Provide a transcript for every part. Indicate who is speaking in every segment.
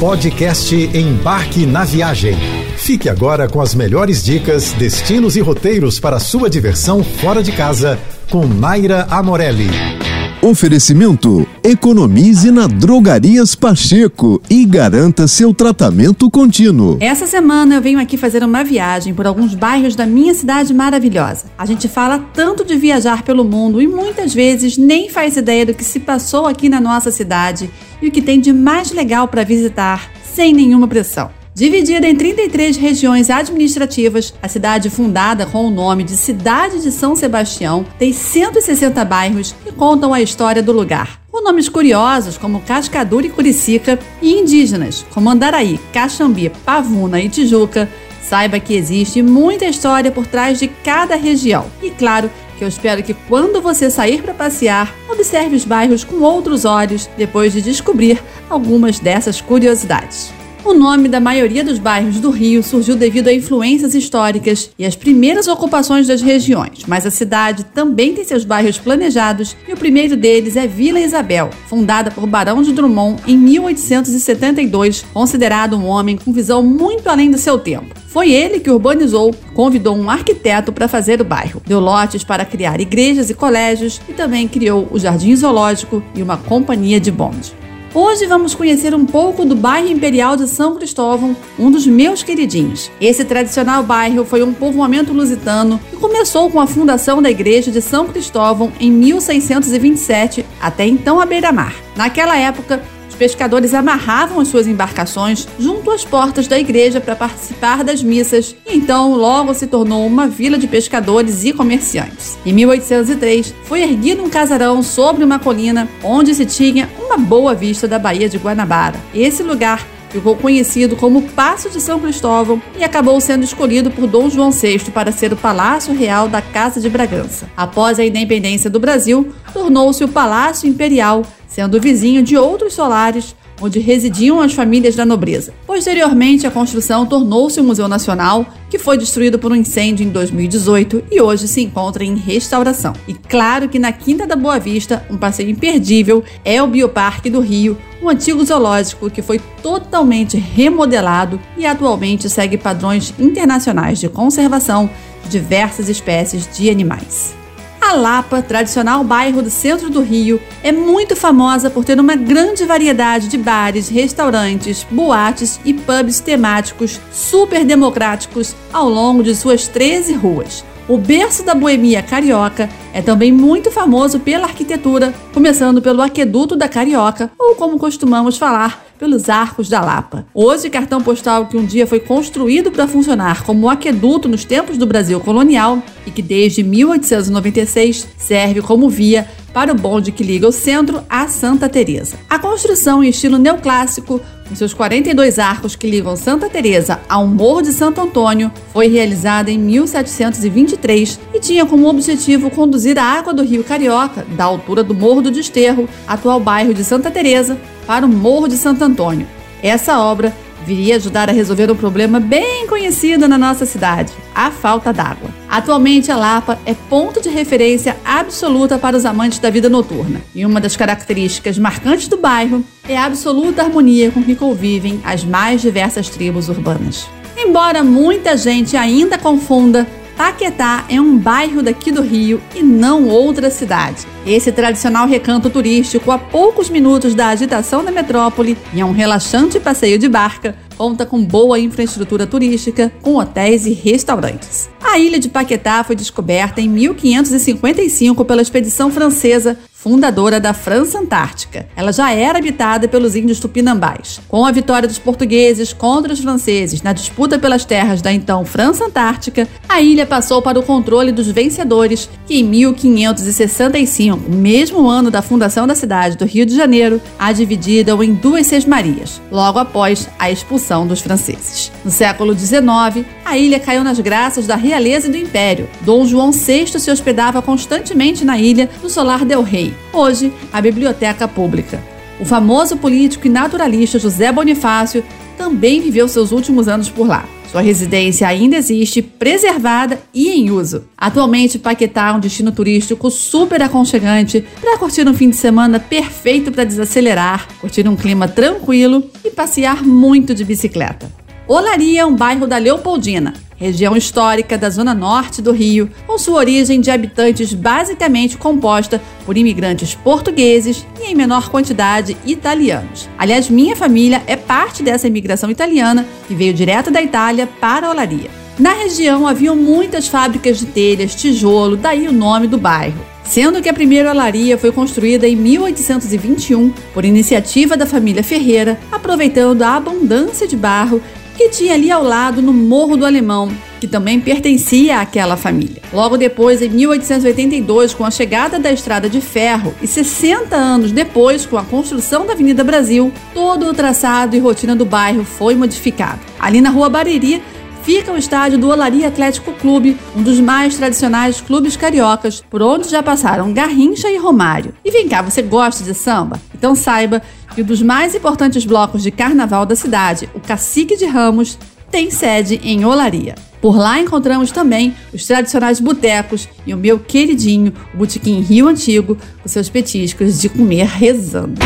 Speaker 1: Podcast Embarque na Viagem. Fique agora com as melhores dicas, destinos e roteiros para sua diversão fora de casa com Naira Amorelli.
Speaker 2: Oferecimento: economize na Drogarias Pacheco e garanta seu tratamento contínuo.
Speaker 3: Essa semana eu venho aqui fazer uma viagem por alguns bairros da minha cidade maravilhosa. A gente fala tanto de viajar pelo mundo e muitas vezes nem faz ideia do que se passou aqui na nossa cidade e o que tem de mais legal para visitar sem nenhuma pressão. Dividida em 33 regiões administrativas, a cidade fundada com o nome de Cidade de São Sebastião tem 160 bairros que contam a história do lugar. Com nomes curiosos como Cascadura e Curicica e indígenas como Andaraí, Caxambi, Pavuna e Tijuca, saiba que existe muita história por trás de cada região. E claro, que eu espero que quando você sair para passear, observe os bairros com outros olhos depois de descobrir algumas dessas curiosidades. O nome da maioria dos bairros do Rio surgiu devido a influências históricas e às primeiras ocupações das regiões, mas a cidade também tem seus bairros planejados e o primeiro deles é Vila Isabel, fundada por Barão de Drummond em 1872, considerado um homem com visão muito além do seu tempo. Foi ele que urbanizou, convidou um arquiteto para fazer o bairro, deu lotes para criar igrejas e colégios e também criou o Jardim Zoológico e uma companhia de bonde. Hoje vamos conhecer um pouco do bairro Imperial de São Cristóvão, um dos meus queridinhos. Esse tradicional bairro foi um povoamento lusitano que começou com a fundação da igreja de São Cristóvão em 1627, até então à beira-mar. Naquela época, os pescadores amarravam as suas embarcações junto às portas da igreja para participar das missas e então logo se tornou uma vila de pescadores e comerciantes. Em 1803, foi erguido um casarão sobre uma colina onde se tinha uma boa vista da Baía de Guanabara. Esse lugar ficou conhecido como Paço de São Cristóvão e acabou sendo escolhido por Dom João VI para ser o Palácio Real da Casa de Bragança. Após a independência do Brasil, tornou-se o Palácio Imperial sendo vizinho de outros solares onde residiam as famílias da nobreza. Posteriormente, a construção tornou-se um museu nacional, que foi destruído por um incêndio em 2018 e hoje se encontra em restauração. E claro que na Quinta da Boa Vista, um passeio imperdível é o Bioparque do Rio, um antigo zoológico que foi totalmente remodelado e atualmente segue padrões internacionais de conservação de diversas espécies de animais. A Lapa, tradicional bairro do centro do Rio, é muito famosa por ter uma grande variedade de bares, restaurantes, boates e pubs temáticos super democráticos ao longo de suas 13 ruas. O berço da boemia carioca é também muito famoso pela arquitetura, começando pelo Aqueduto da Carioca, ou como costumamos falar, pelos Arcos da Lapa. Hoje, cartão postal que um dia foi construído para funcionar como aqueduto nos tempos do Brasil colonial e que desde 1896 serve como via para o bonde que liga o centro a Santa Teresa. A construção em estilo neoclássico, com seus 42 arcos que ligam Santa Teresa ao Morro de Santo Antônio, foi realizada em 1723 e tinha como objetivo conduzir a água do Rio Carioca, da altura do Morro do Desterro, atual bairro de Santa Teresa, para o Morro de Santo Antônio. Essa obra viria ajudar a resolver um problema bem conhecido na nossa cidade: a falta d'água. Atualmente, a Lapa é ponto de referência absoluta para os amantes da vida noturna, e uma das características marcantes do bairro é a absoluta harmonia com que convivem as mais diversas tribos urbanas. Embora muita gente ainda confunda Paquetá é um bairro daqui do Rio e não outra cidade. Esse tradicional recanto turístico, a poucos minutos da agitação da metrópole e é um relaxante passeio de barca, conta com boa infraestrutura turística, com hotéis e restaurantes. A ilha de Paquetá foi descoberta em 1555 pela expedição francesa fundadora da França Antártica. Ela já era habitada pelos índios tupinambás. Com a vitória dos portugueses contra os franceses na disputa pelas terras da então França Antártica, a ilha passou para o controle dos vencedores, que em 1565, mesmo ano da fundação da cidade do Rio de Janeiro, a dividiram em duas sesmarias, logo após a expulsão dos franceses. No século XIX, a ilha caiu nas graças da realeza e do império. Dom João VI se hospedava constantemente na ilha, no Solar del Rei, hoje a Biblioteca Pública. O famoso político e naturalista José Bonifácio também viveu seus últimos anos por lá. Sua residência ainda existe, preservada e em uso. Atualmente, Paquetá é um destino turístico super aconchegante para curtir um fim de semana perfeito para desacelerar, curtir um clima tranquilo e passear muito de bicicleta. Olaria é um bairro da Leopoldina, região histórica da zona norte do Rio, com sua origem de habitantes basicamente composta por imigrantes portugueses e, em menor quantidade, italianos. Aliás, minha família é parte dessa imigração italiana que veio direto da Itália para Olaria. Na região haviam muitas fábricas de telhas, tijolo, daí o nome do bairro. Sendo que a primeira olaria foi construída em 1821 por iniciativa da família Ferreira, aproveitando a abundância de barro que tinha ali ao lado no Morro do Alemão, que também pertencia àquela família. Logo depois, em 1882, com a chegada da estrada de ferro e 60 anos depois, com a construção da Avenida Brasil, todo o traçado e rotina do bairro foi modificado. Ali na Rua Bariri fica o estádio do Olaria Atlético Clube, um dos mais tradicionais clubes cariocas, por onde já passaram Garrincha e Romário. E vem cá, você gosta de samba? Então saiba que um dos mais importantes blocos de carnaval da cidade, o Cacique de Ramos, tem sede em Olaria. Por lá encontramos também os tradicionais botecos e o meu queridinho, o Botequim Rio Antigo, com seus petiscos de comer rezando.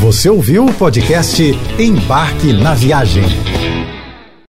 Speaker 1: Você ouviu o podcast Embarque na Viagem.